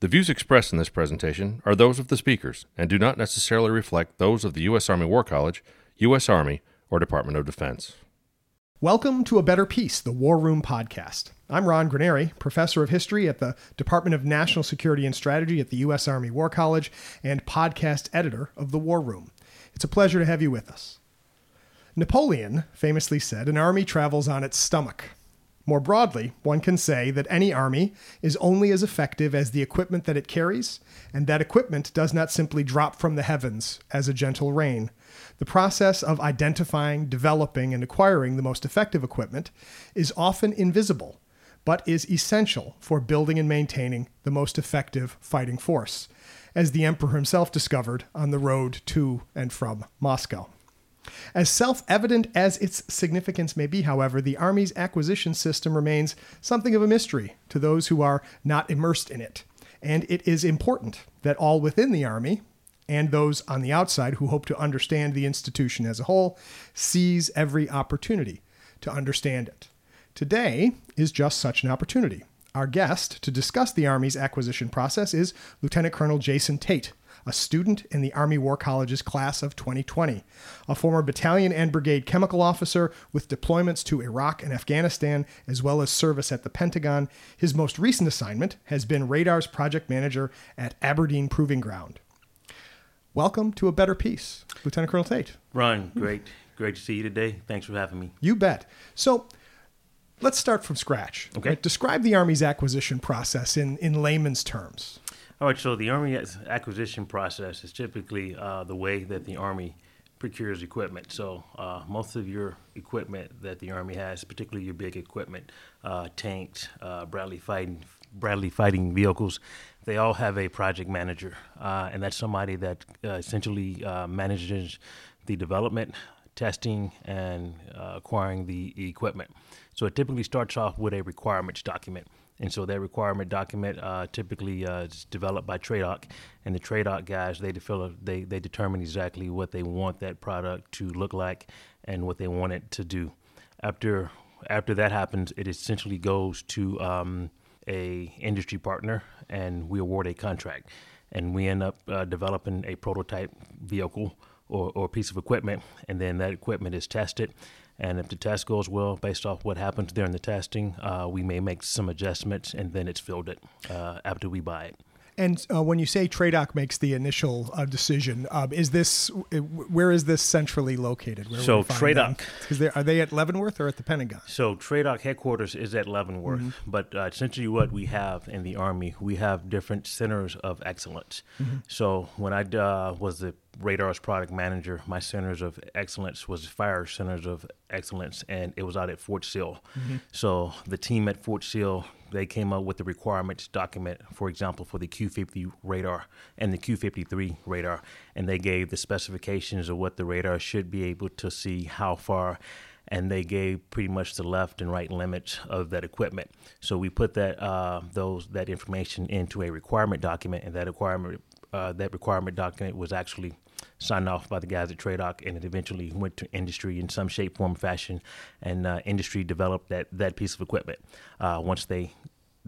The views expressed in this presentation are those of the speakers and do not necessarily reflect those of the U.S. Army War College, U.S. Army, or Department of Defense. Welcome to A Better Peace, the War Room podcast. I'm Ron Granieri, professor of history at the Department of National Security and Strategy at the U.S. Army War College and podcast editor of The War Room. It's a pleasure to have you with us. Napoleon famously said, An army travels on its stomach. More broadly, one can say that any army is only as effective as the equipment that it carries, and that equipment does not simply drop from the heavens as a gentle rain. The process of identifying, developing, and acquiring the most effective equipment is often invisible, but is essential for building and maintaining the most effective fighting force, as the Emperor himself discovered on the road to and from Moscow. As self evident as its significance may be, however, the Army's acquisition system remains something of a mystery to those who are not immersed in it. And it is important that all within the Army, and those on the outside who hope to understand the institution as a whole, seize every opportunity to understand it. Today is just such an opportunity. Our guest to discuss the Army's acquisition process is Lieutenant Colonel Jason Tate a student in the Army War College's class of 2020, a former battalion and brigade chemical officer with deployments to Iraq and Afghanistan, as well as service at the Pentagon. His most recent assignment has been radar's project manager at Aberdeen Proving Ground. Welcome to A Better Peace, Lieutenant Colonel Tate. Ron, great. Great to see you today. Thanks for having me. You bet. So, let's start from scratch. Okay. Right? Describe the Army's acquisition process in, in layman's terms. All right, so the Army acquisition process is typically uh, the way that the Army procures equipment. So uh, most of your equipment that the Army has, particularly your big equipment, uh, tanks, uh, Bradley fighting Bradley fighting vehicles, they all have a project manager, uh, and that's somebody that uh, essentially manages the development, testing, and acquiring the equipment. So it typically starts off with a requirements document. And so that requirement document uh, typically uh, is developed by TRADOC, and the TRADOC guys they develop, they they determine exactly what they want that product to look like and what they want it to do. After after that happens, it essentially goes to um, a industry partner, and we award a contract, and we end up uh, developing a prototype vehicle or, or piece of equipment, and then that equipment is tested and if the test goes well, based off what happens during the testing, uh, we may make some adjustments and then it's fielded uh, after we buy it. And uh, when you say TRADOC makes the initial uh, decision, um, is this where is this centrally located? Where so TRADOC, because are they at Leavenworth or at the Pentagon? So TRADOC headquarters is at Leavenworth, mm-hmm. but uh, essentially what we have in the Army, we have different centers of excellence. Mm-hmm. So when I uh, was the Radar's product manager, my centers of excellence was fire centers of excellence, and it was out at Fort Sill. Mm-hmm. So the team at Fort Sill they came up with the requirements document, for example, for the Q50 radar and the Q53 radar, and they gave the specifications of what the radar should be able to see, how far, and they gave pretty much the left and right limits of that equipment. So we put that uh, those that information into a requirement document, and that requirement uh, that requirement document was actually signed off by the guys at TRADOC, and it eventually went to industry in some shape, form, fashion, and uh, industry developed that that piece of equipment. Uh, once they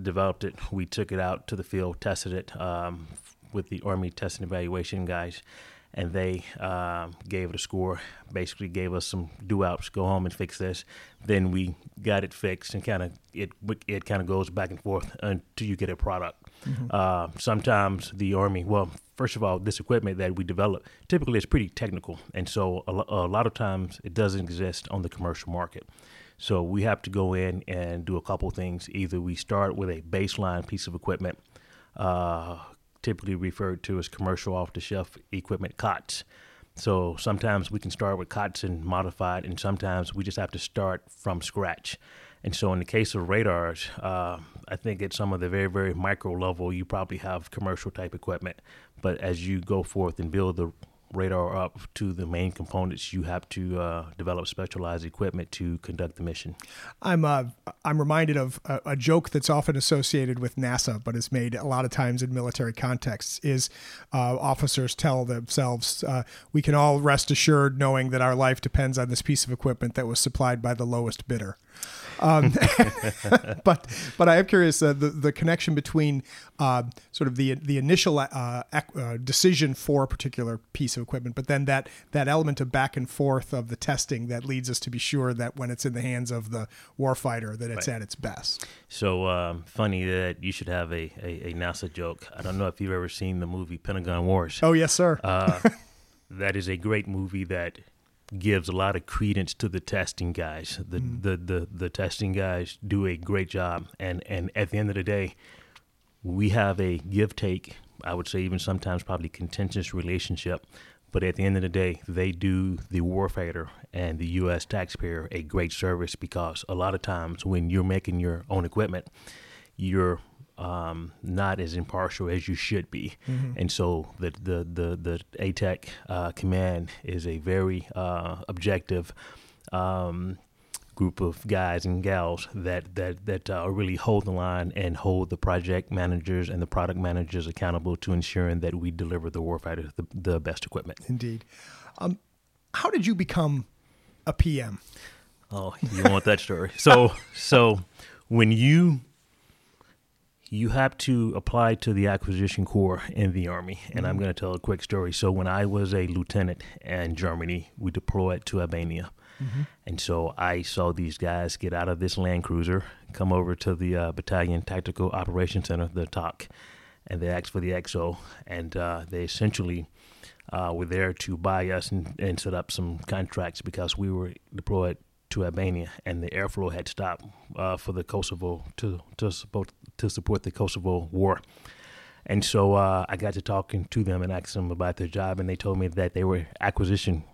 developed it, we took it out to the field, tested it um, with the Army Test and Evaluation guys, and they um, gave it a score. Basically, gave us some do outs, go home and fix this. Then we got it fixed, and kind of it it kind of goes back and forth until you get a product. Mm-hmm. Uh, sometimes the army, well, first of all, this equipment that we develop typically is pretty technical, and so a, a lot of times it doesn't exist on the commercial market. So we have to go in and do a couple things. Either we start with a baseline piece of equipment, uh, typically referred to as commercial off-the-shelf equipment COTS. So sometimes we can start with COTS and modify it, and sometimes we just have to start from scratch. And so, in the case of radars, uh, I think at some of the very, very micro level, you probably have commercial type equipment. But as you go forth and build the radar up to the main components, you have to uh, develop specialized equipment to conduct the mission. I'm uh, I'm reminded of a, a, joke that's often associated with NASA, but is made a lot of times in military contexts. Is uh, officers tell themselves, uh, "We can all rest assured knowing that our life depends on this piece of equipment that was supplied by the lowest bidder." Um, but but I am curious uh, the the connection between uh, sort of the the initial uh, uh, decision for a particular piece of equipment, but then that that element of back and forth of the testing that leads us to be sure that when it's in the hands of the warfighter that it's right. at its best. So um, funny that you should have a, a, a, NASA joke. I don't know if you've ever seen the movie Pentagon Wars. Oh yes, sir. Uh, that is a great movie that gives a lot of credence to the testing guys. The, mm. the, the, the testing guys do a great job. And, and at the end of the day, we have a give take, I would say, even sometimes probably contentious relationship. But at the end of the day, they do the warfighter and the U.S. taxpayer a great service because a lot of times when you're making your own equipment, you're um, not as impartial as you should be. Mm-hmm. And so the the the the ATEC uh, command is a very uh, objective. Um, group of guys and gals that that that uh, really hold the line and hold the project managers and the product managers accountable to ensuring that we deliver the warfighter the, the best equipment. Indeed. Um, how did you become a PM? Oh, you want that story? So so when you you have to apply to the acquisition corps in the army and mm-hmm. i'm going to tell a quick story so when i was a lieutenant in germany we deployed to albania mm-hmm. and so i saw these guys get out of this land cruiser come over to the uh, battalion tactical operations center the TOC and they asked for the XO and uh, they essentially uh, were there to buy us and, and set up some contracts because we were deployed to Albania, and the airflow had stopped uh, for the Kosovo to to support to support the Kosovo war. And so uh, I got to talking to them and asked them about their job, and they told me that they were acquisition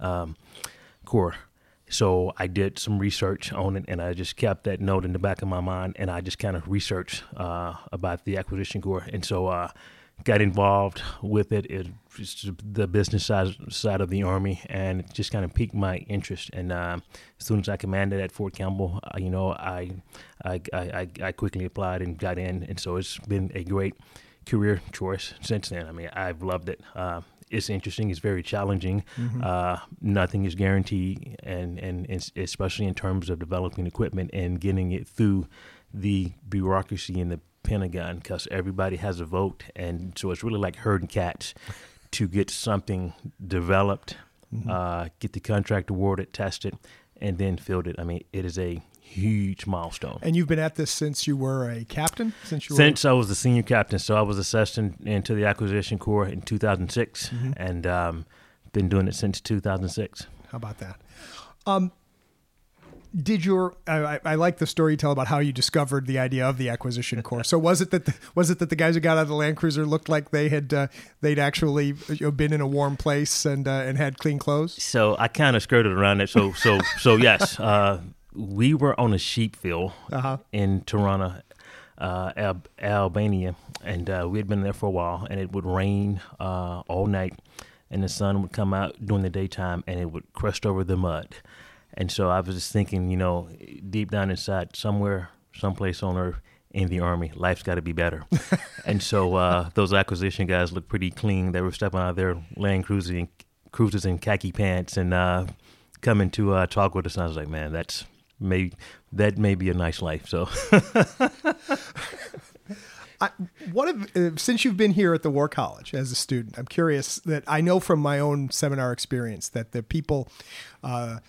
um, corps. So I did some research on it, and I just kept that note in the back of my mind, and I just kind of researched uh, about the acquisition corps. And so uh, got involved with it. It was the business side side of the army, and it just kind of piqued my interest. And uh, as soon as I commanded at Fort Campbell, uh, you know, I, I, I I quickly applied and got in, and so it's been a great career choice since then. I mean, I've loved it. Uh, it's interesting. It's very challenging. Mm-hmm. Uh, nothing is guaranteed, and, and, and especially in terms of developing equipment and getting it through the bureaucracy and the Pentagon because everybody has a vote, and so it's really like herding cats to get something developed, mm-hmm. uh, get the contract awarded, test it, and then field it. I mean, it is a huge milestone. And you've been at this since you were a captain? Since you were since I was the senior captain, so I was assessed in, into the acquisition corps in 2006, mm-hmm. and um, been doing it since 2006. How about that? Um, did your I, I, like the story you tell about how you discovered the idea of the acquisition corps. So was it that the, was it that the guys who got out of the Land Cruiser looked like they had uh, they'd actually been in a warm place and uh, and had clean clothes? So I kind of skirted around it. So so so yes, uh, we were on a sheep field uh-huh. in Tirana, uh, Al- Albania, and uh, we had been there for a while. And it would rain uh, all night, and the sun would come out during the daytime, and it would crust over the mud. And so I was just thinking, you know, deep down inside, somewhere, someplace on earth, in the army, life's got to be better. and so uh, those acquisition guys looked pretty clean. They were stepping out of their Land Cruisers in, cruisers in khaki pants and uh, coming to uh, talk with us. And I was like, man, that's may that may be a nice life. So. I, what if, uh, since you've been here at the War College as a student, I'm curious that I know from my own seminar experience that the people uh,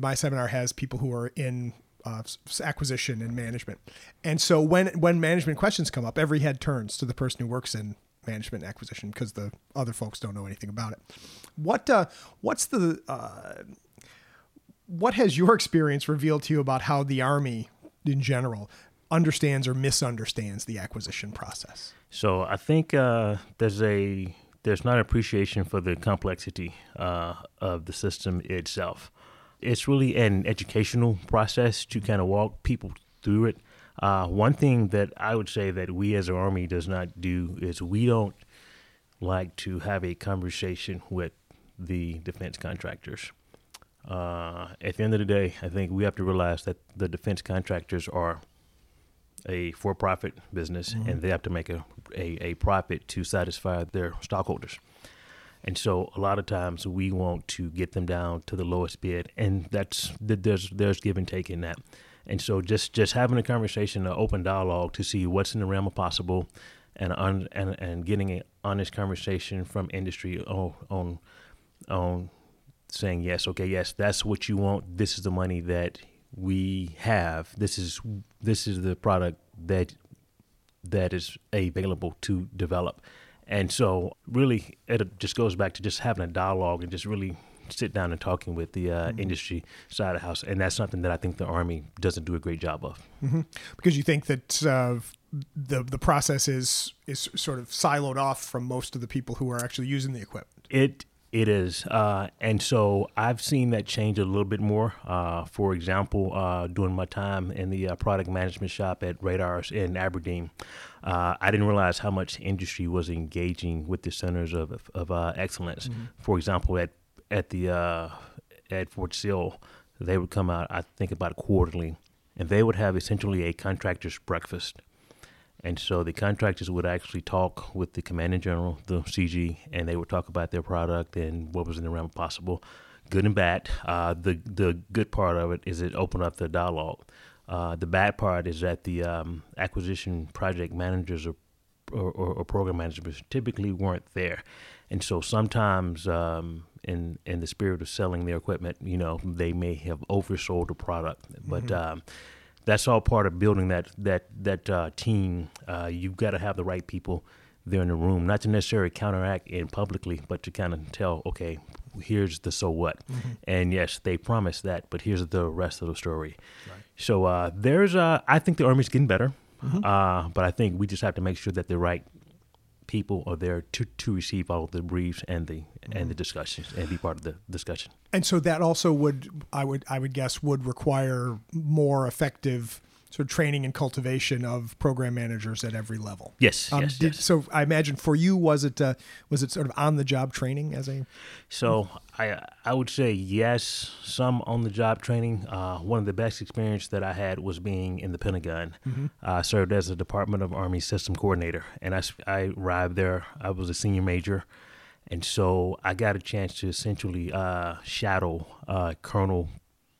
my seminar has people who are in uh, acquisition and management. And so when when management questions come up, every head turns to the person who works in management acquisition because the other folks don't know anything about it. What uh, what's the uh, what has your experience revealed to you about how the army in general understands or misunderstands the acquisition process? So I think uh, there's a there's not appreciation for the complexity uh, of the system itself it's really an educational process to kind of walk people through it. Uh, one thing that I would say that we as an Army does not do is we don't like to have a conversation with the defense contractors. Uh, at the end of the day, I think we have to realize that the defense contractors are a for-profit business, mm-hmm. and they have to make a, a, a profit to satisfy their stockholders. And so, a lot of times, we want to get them down to the lowest bid, and that's there's there's give and take in that. And so, just just having a conversation, an open dialogue to see what's in the realm of possible, and and and getting an honest conversation from industry on on on saying yes, okay, yes, that's what you want. This is the money that we have. This is this is the product that that is available to develop. And so, really, it just goes back to just having a dialogue and just really sit down and talking with the uh, mm-hmm. industry side of the house. And that's something that I think the Army doesn't do a great job of. Mm-hmm. Because you think that uh, the the process is is sort of siloed off from most of the people who are actually using the equipment. It it is. Uh, and so I've seen that change a little bit more. Uh, for example, uh, during my time in the uh, product management shop at Radars in Aberdeen, uh, I didn't realize how much industry was engaging with the centers of, of uh, excellence. Mm-hmm. For example, at at the at Fort Sill, they would come out, I think, about quarterly, and they would have essentially a contractor's breakfast and so the contractors would actually talk with the commanding general, the CG, and they would talk about their product and what was in the realm of possible, good and bad. Uh, the the good part of it is it opened up the dialogue. Uh, the bad part is that the um, acquisition project managers or, or, or, program managers typically weren't there, and so sometimes um, in in the spirit of selling their equipment, you know, they may have oversold the product, but mm-hmm. um, that's all part of building that that that uh, team. Uh, you've got to have the right people there in the room, not to necessarily counteract in publicly, but to kind of tell, okay, here's the so what. Mm-hmm. And yes, they promised that, but here's the rest of the story. Right. So uh, there's, uh, I think the Army's getting better, mm-hmm. uh, but I think we just have to make sure that the right people are there to, to receive all of the briefs and the mm-hmm. and the discussions and be part of the discussion. And so that also would I would I would guess would require more effective sort of training and cultivation of program managers at every level. Yes, um, yes, did, yes, So I imagine for you, was it uh, was it sort of on the job training as a? So I I would say yes, some on the job training. Uh, one of the best experience that I had was being in the Pentagon. Mm-hmm. I served as a Department of Army System Coordinator, and I I arrived there. I was a senior major. And so I got a chance to essentially uh, shadow uh, Colonel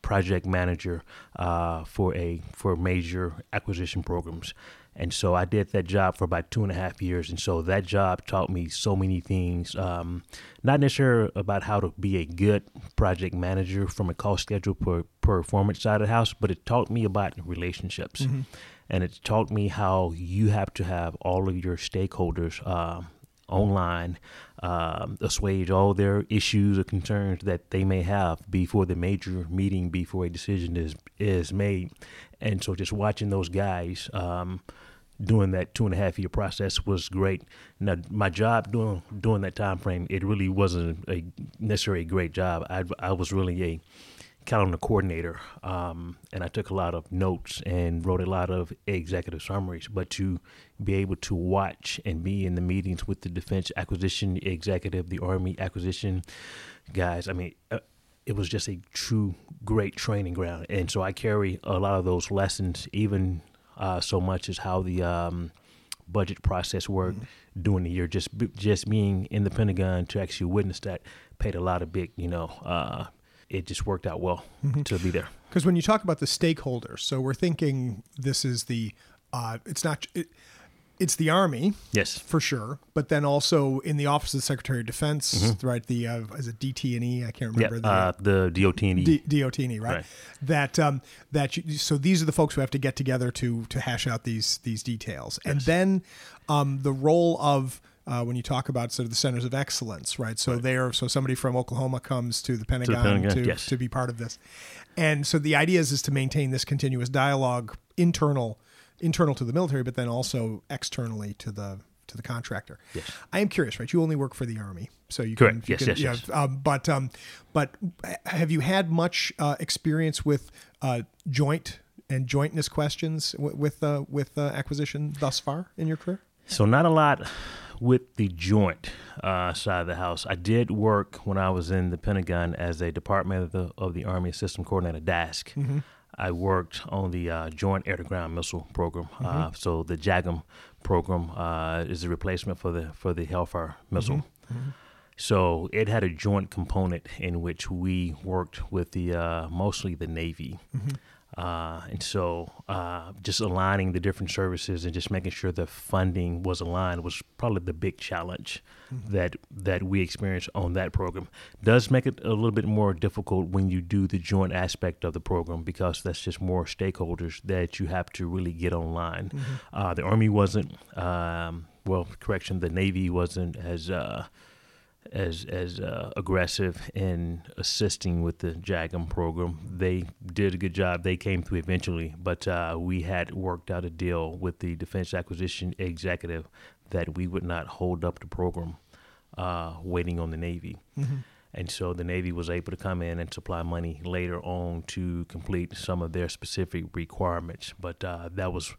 project manager uh, for a for major acquisition programs. And so I did that job for about two and a half years. And so that job taught me so many things, um, not necessarily about how to be a good project manager from a cost schedule per performance side of the house, but it taught me about relationships. Mm-hmm. And it taught me how you have to have all of your stakeholders uh, online, um, assuage all their issues or concerns that they may have before the major meeting, before a decision is is made. And so, just watching those guys um, doing that two and a half year process was great. Now, my job during during that time frame, it really wasn't a necessarily a great job. I I was really a calendar coordinator, um, and I took a lot of notes and wrote a lot of executive summaries. But to be able to watch and be in the meetings with the defense acquisition executive, the Army acquisition guys, I mean, uh, it was just a true great training ground. And so I carry a lot of those lessons, even uh, so much as how the um, budget process worked mm-hmm. during the year. Just just being in the Pentagon to actually witness that paid a lot of big, you know, uh, it just worked out well mm-hmm. to be there. Because when you talk about the stakeholders, so we're thinking this is the, uh, it's not. It, it's the army, yes, for sure. But then also in the office of the Secretary of Defense, mm-hmm. right? The uh, is it DT and E? I can't remember yeah, the uh, the DOT and E. D- DOT and E, right? right. That um, that you, so these are the folks who have to get together to to hash out these these details, yes. and then um, the role of uh, when you talk about sort of the centers of excellence, right? So right. there, so somebody from Oklahoma comes to the Pentagon to, the Pentagon, to, yes. to, be part of this, and so the idea is is to maintain this continuous dialogue, internal, internal to the military, but then also externally to the to the contractor. Yes. I am curious, right? You only work for the Army, so you Correct. can. You yes, can, yes, yeah, yes. Um, but um, but have you had much uh, experience with uh, joint and jointness questions w- with uh, with uh, acquisition thus far in your career? So not a lot with the joint uh, side of the house. I did work when I was in the Pentagon as a Department of the, of the Army System Coordinator DASC. Mm-hmm. I worked on the uh, Joint Air-to-Ground Missile Program. Uh, so the JAGM program uh, is a replacement for the for the Hellfire missile. So it had a joint component in which we worked with the uh, mostly the Navy. Uh, and so, uh, just aligning the different services and just making sure the funding was aligned was probably the big challenge that that we experienced on that program. Does make it a little bit more difficult when you do the joint aspect of the program because that's just more stakeholders that you have to really get online. Uh, the Army wasn't, um, well, correction, the Navy wasn't as uh, as as uh, aggressive in assisting with the JAGM program. They did a good job. They came through eventually, but uh, we had worked out a deal with the Defense Acquisition Executive that we would not hold up the program, uh, waiting on the Navy. And so the Navy was able to come in and supply money later on to complete some of their specific requirements. But uh, that was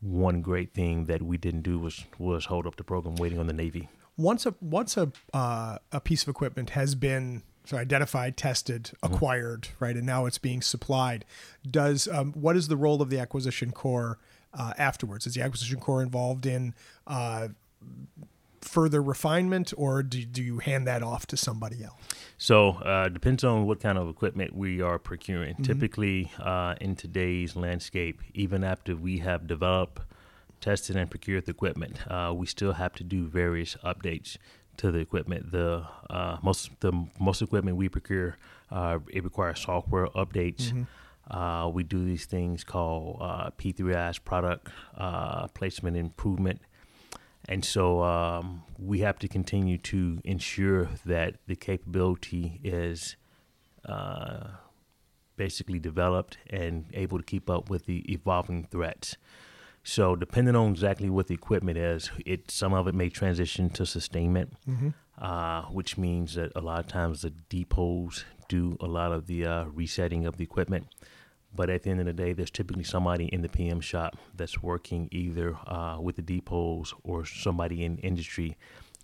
one great thing that we didn't do was was hold up the program waiting on the Navy. Once a once a uh, a piece of equipment has been so identified, tested, acquired, right, and now it's being supplied. Does um, what is the role of the acquisition corps uh, afterwards? Is the acquisition corps involved in uh, further refinement, or do, do you hand that off to somebody else? So uh, depends on what kind of equipment we are procuring. Typically, uh, in today's landscape, even after we have developed, tested, and procured the equipment, uh, we still have to do various updates to the equipment. The uh, most the most equipment we procure, uh, it requires software updates. Uh, we do these things called uh, P3I's product uh, placement improvement. And so um, we have to continue to ensure that the capability is uh, basically developed and able to keep up with the evolving threats. So depending on exactly what the equipment is, it some of it may transition to sustainment, uh, which means that a lot of times the depots do a lot of the uh, resetting of the equipment. But at the end of the day, there's typically somebody in the PM shop that's working either uh, with the depots or somebody in industry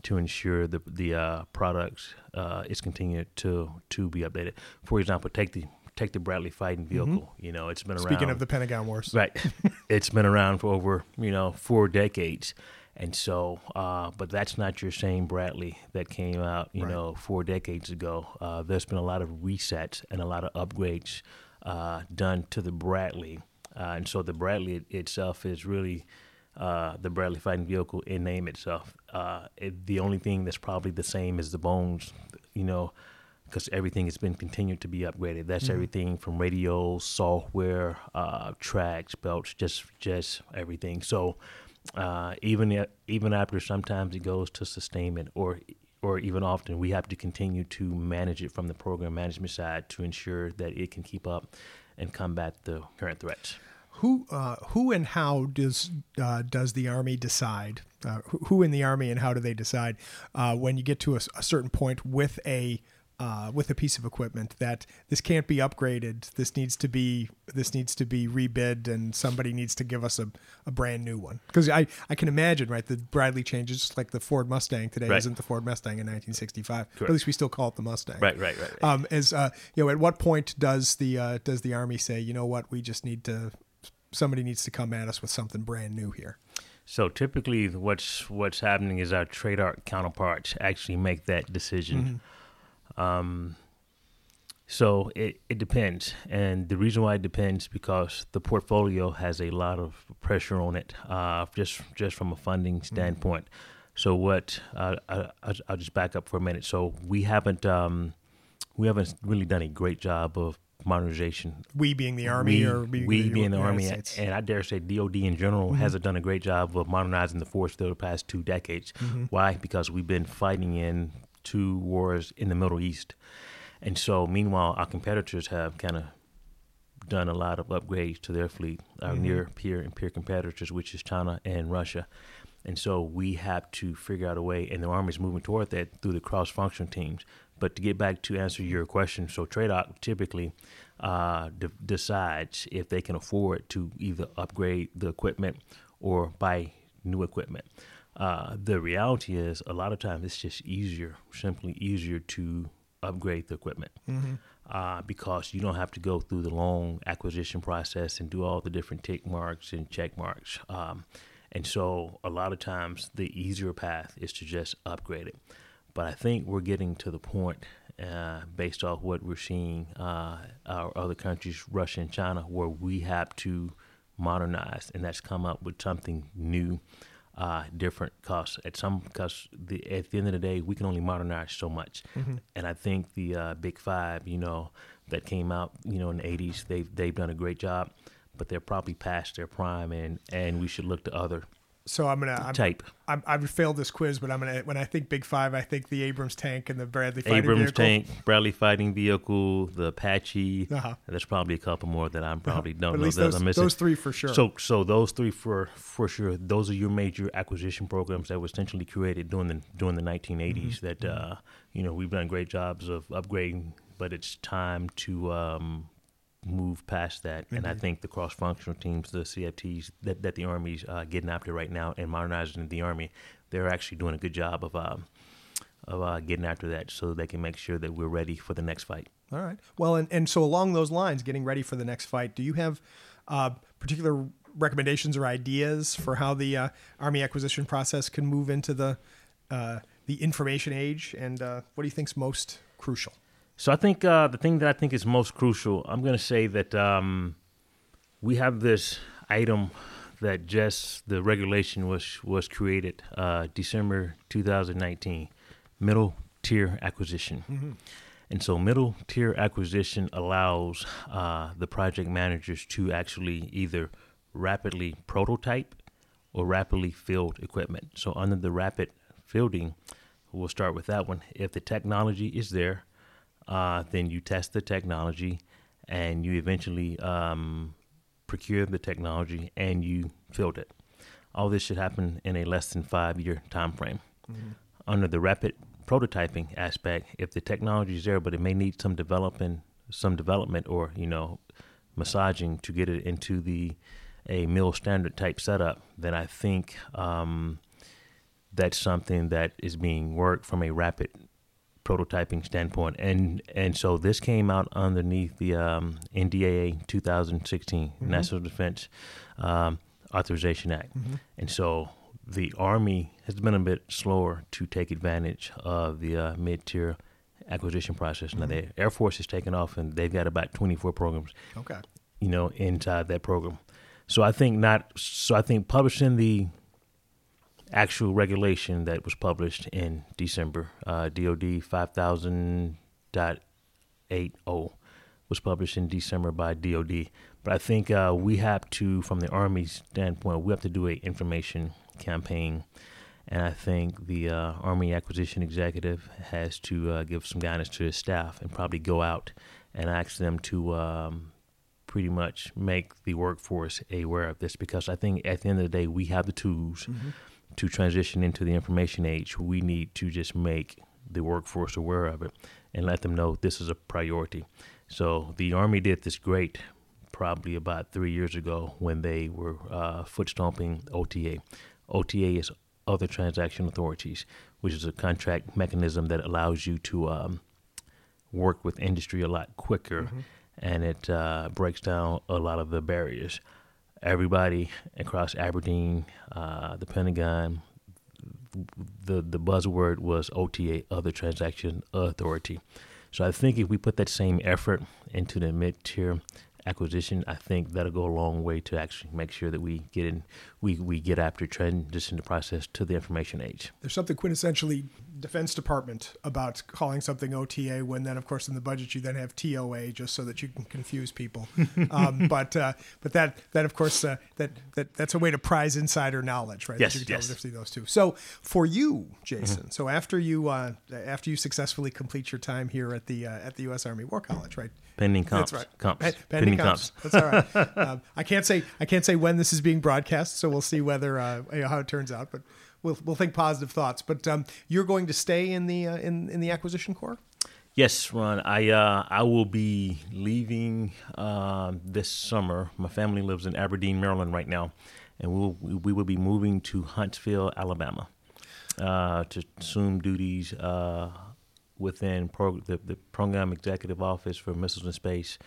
to ensure the the uh, products uh, is continued to to be updated. For example, take the take the Bradley fighting vehicle. You know, it's been around. Speaking of the Pentagon Wars, Right. it's been around for over, you know, four decades. And so, uh, but that's not your same Bradley that came out, you Right. know, four decades ago. Uh, there's been a lot of resets and a lot of upgrades uh, done to the Bradley. Uh, and so the Bradley it, itself is really uh, the Bradley fighting vehicle in name itself. Uh, it, the only thing that's probably the same is the bones, you know, because everything has been continued to be upgraded. That's everything from radios, software, uh, tracks, belts, just just everything. So uh, even even after sometimes it goes to sustainment or or even often we have to continue to manage it from the program management side to ensure that it can keep up and combat the current threats. who uh, who and how does uh, does the army decide? Uh, who, who in the army and how do they decide uh, when you get to a certain point with a uh, with a piece of equipment that this can't be upgraded. This needs to be this needs to be rebid, and somebody needs to give us a, a brand new one. Because I, I can imagine right the Bradley changes just like the Ford Mustang today Right. isn't the Ford Mustang in 1965. But at least we still call it the Mustang. Right, right, right. right. Um, as uh, you know, at what point does the uh, does the army say, you know what, we just need to somebody needs to come at us with something brand new here? So typically, what's what's happening is our TRADOC counterparts actually make that decision. Um, so it, it depends, and the reason why it depends because the portfolio has a lot of pressure on it, uh, just just from a funding standpoint. So what uh, I, I, I'll just back up for a minute. So we haven't um, we haven't really done a great job of modernization We being the army, we, or we, we being the army, States? and I dare say DoD in general hasn't done a great job of modernizing the force for the past two decades. Why? Because we've been fighting in two wars in the Middle East, and so meanwhile our competitors have kind of done a lot of upgrades to their fleet, our near peer and peer competitors, which is China and Russia. And so we have to figure out a way, and the Army is moving toward that through the cross function teams But to get back to answer your question, so TRADOC typically uh, de- decides if they can afford to either upgrade the equipment or buy new equipment. Uh, the reality is, a lot of times it's just easier, simply easier to upgrade the equipment Mm-hmm. uh, because you don't have to go through the long acquisition process and do all the different tick marks and check marks. Um, and so, a lot of times, the easier path is to just upgrade it. But I think we're getting to the point, uh, based off what we're seeing, uh, our other countries, Russia and China, where we have to modernize, and that's come up with something new uh, different costs at some because the at the end of the day we can only modernize so much. And i think the uh, big five you know that came out you know in the 80s they've they've done a great job but they're probably past their prime and and we should look to other So I'm gonna I'm, type I'm, I've failed this quiz, but I'm gonna when I think Big Five, I think the Abrams tank and the Bradley fighting abrams vehicle. tank bradley fighting vehicle the apache Uh-huh. there's probably a couple more that i'm probably But don't at know that those, i'm missing those three for sure. So, so those three for for sure. Those are your major acquisition programs that were essentially created during the during the 1980s. That uh, you know we've done great jobs of upgrading, but it's time to um, move past that. And I think the cross functional teams, the CFTs that that the Army's uh, getting after right now and modernizing the Army, they're actually doing a good job of. Um, of uh, getting after that, so they can make sure that we're ready for the next fight. All right. Well, and, and so along those lines, getting ready for the next fight, do you have uh, particular recommendations or ideas for how the uh, Army acquisition process can move into the uh, the information age? And uh, what do you think's most crucial? So I think uh, the thing that I think is most crucial, I'm going to say that um, we have this item that just the regulation was was created uh, December 2019, middle tier acquisition. And so middle tier acquisition allows uh, the project managers to actually either rapidly prototype or rapidly field equipment. So under the rapid fielding, we'll start with that one. If the technology is there, uh, then you test the technology and you eventually um, procure the technology and you field it. All this should happen in a less than five year time frame. Under the rapid prototyping aspect, if the technology is there, but it may need some development, some development, or you know, massaging to get it into the a mil standard type setup, then I think um, that's something that is being worked from a rapid prototyping standpoint. And and so this came out underneath the um, NDAA 2016 National Defense um, Authorization Act, and so the Army has been a bit slower to take advantage of the uh, mid-tier acquisition process. Now the Air Force has taken off, and they've got about 24 programs Okay. you know, inside that program. So I think not. So I think publishing the actual regulation that was published in December, uh, DoD five thousand dot eight oh was published in December by DoD. But I think uh, we have to, from the Army standpoint, we have to do a information campaign. And I think the uh, Army Acquisition Executive has to uh, give some guidance to his staff and probably go out and ask them to um, pretty much make the workforce aware of this because I think at the end of the day, we have the tools to transition into the information age. We need to just make the workforce aware of it and let them know this is a priority. So the Army did this great probably about three years ago when they were uh, foot stomping OTA. OTA is other transaction authorities, which is a contract mechanism that allows you to um, work with industry a lot quicker and it uh, breaks down a lot of the barriers. Everybody across Aberdeen, uh, the Pentagon, the the buzzword was OTA, other transaction authority. So I think if we put that same effort into the mid tier acquisition, I think that'll go a long way to actually make sure that we get in, we, we get after transition the process to the information age. There's something quintessentially Defense Department about calling something OTA when then, of course, in the budget you then have TOA just so that you can confuse people. um, but uh, but that that of course uh, that that that's a way to prize insider knowledge, right? That Yes, you can tell yes. between those two. So for you, Jason, so after you uh, after you successfully complete your time here at the uh, at the U.S. Army War College, right? Pending comps. That's right. Comps. Pe- Pending, comps. That's all right. um, I can't say I can't say when this is being broadcast, so we'll see whether uh, you know, how it turns out. But we'll we'll think positive thoughts. But um, you're going to stay in the uh, in in the acquisition corps. Yes, Ron. I uh, I will be leaving uh, this summer. My family lives in Aberdeen, Maryland, right now, and we'll, we will be moving to Huntsville, Alabama, uh, to assume duties uh, within pro- the, the program executive office for missiles and space.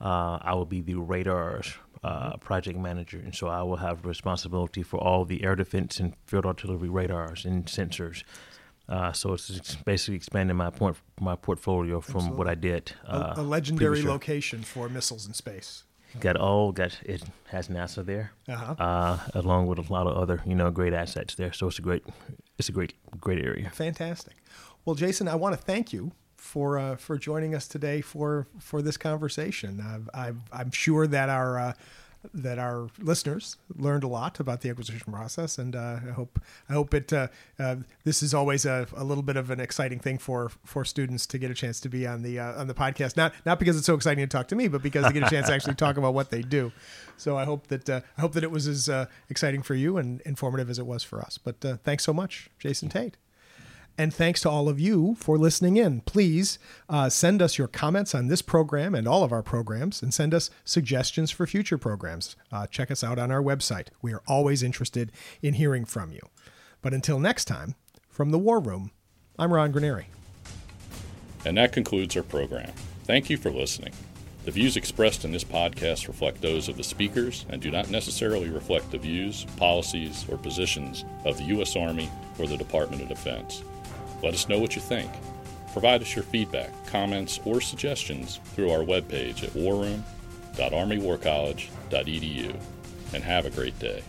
Uh, I will be the radars uh, project manager, and so I will have responsibility for all the air defense and field artillery radars and sensors. Uh, so it's basically expanding my point, my portfolio from Absolutely. what I did. Uh, a, a legendary previously. location for missiles in space. Got all got it has NASA there, uh-huh. uh, along with a lot of other you know great assets there. So it's a great, it's a great great area. Fantastic. Well, Jason, I want to thank you for uh, for joining us today for for this conversation. i am sure that our uh, that our listeners learned a lot about the acquisition process, and uh, I hope I hope it. Uh, uh, this is always a, a, little bit of an exciting thing for for students to get a chance to be on the uh, on the podcast. Not not because it's so exciting to talk to me, but because they get a chance to actually talk about what they do. So I hope that I hope that it was as exciting for you and informative as it was for us. But thanks so much, Jason Tate. And thanks to all of you for listening in. Please uh, send us your comments on this program and all of our programs and send us suggestions for future programs. Uh, check us out on our website. We are always interested in hearing from you. But until next time, from the War Room, I'm Ron Granieri. And that concludes our program. Thank you for listening. The views expressed in this podcast reflect those of the speakers and do not necessarily reflect the views, policies, or positions of the U.S. Army or the Department of Defense. Let us know what you think. Provide us your feedback, comments, or suggestions through our webpage at warroom.armywarcollege.edu. And have a great day.